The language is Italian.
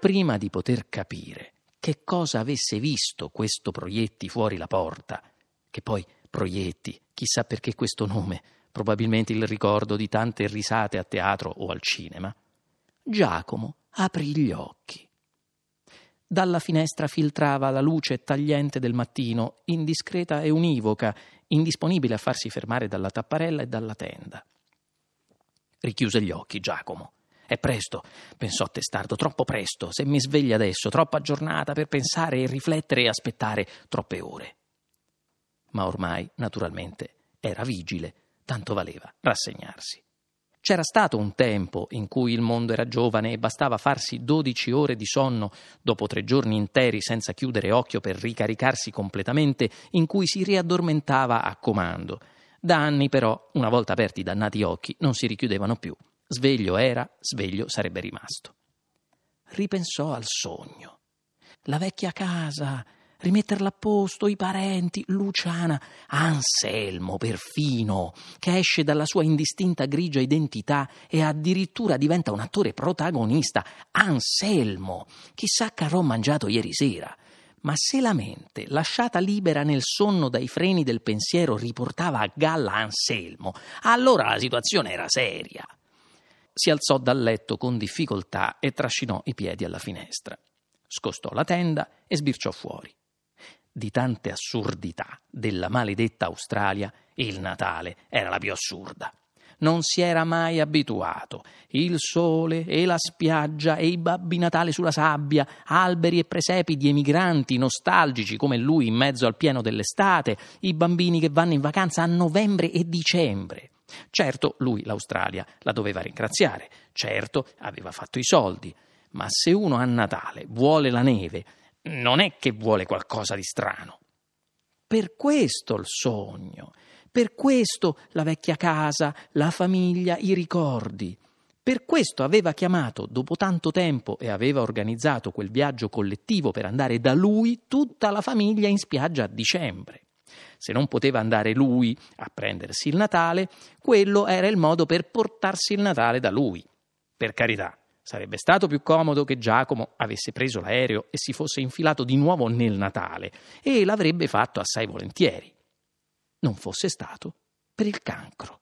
prima di poter capire che cosa avesse visto questo Proietti fuori la porta, che poi Proietti, chissà perché questo nome, probabilmente il ricordo di tante risate a teatro o al cinema, Giacomo aprì gli occhi. Dalla finestra filtrava la luce tagliente del mattino, indiscreta e univoca, indisponibile a farsi fermare dalla tapparella e dalla tenda. Richiuse gli occhi Giacomo. È presto, pensò testardo, troppo presto. Se mi sveglia adesso, troppa giornata per pensare e riflettere e aspettare troppe ore. Ma ormai, naturalmente, era vigile, tanto valeva rassegnarsi. C'era stato un tempo in cui il mondo era giovane e bastava farsi dodici ore di sonno dopo tre giorni interi senza chiudere occhio per ricaricarsi completamente, in cui si riaddormentava a comando. Da anni però, una volta aperti i dannati occhi, non si richiudevano più. Sveglio era, sveglio sarebbe rimasto. Ripensò al sogno. La vecchia casa, rimetterla a posto, i parenti, Luciana, Anselmo perfino, che esce dalla sua indistinta grigia identità e addirittura diventa un attore protagonista. Anselmo, chissà che avrò mangiato ieri sera. Ma se la mente, lasciata libera nel sonno dai freni del pensiero, riportava a galla Anselmo, allora la situazione era seria. Si alzò dal letto con difficoltà e trascinò i piedi alla finestra. Scostò la tenda e sbirciò fuori di tante assurdità della maledetta Australia, il Natale era la più assurda. Non si era mai abituato. Il sole e la spiaggia e i babbi Natale sulla sabbia, alberi e presepi di emigranti nostalgici come lui in mezzo al pieno dell'estate, i bambini che vanno in vacanza a novembre e dicembre. Certo, lui l'Australia la doveva ringraziare, certo aveva fatto i soldi, ma se uno a Natale vuole la neve non è che vuole qualcosa di strano. Per questo il sogno, per questo la vecchia casa, la famiglia, i ricordi. Per questo aveva chiamato dopo tanto tempo e aveva organizzato quel viaggio collettivo per andare da lui tutta la famiglia in spiaggia a dicembre. Se non poteva andare lui a prendersi il Natale, quello era il modo per portarsi il Natale da lui. Per carità, Sarebbe stato più comodo che Giacomo avesse preso l'aereo e si fosse infilato di nuovo nel Natale, e l'avrebbe fatto assai volentieri. Non fosse stato per il cancro.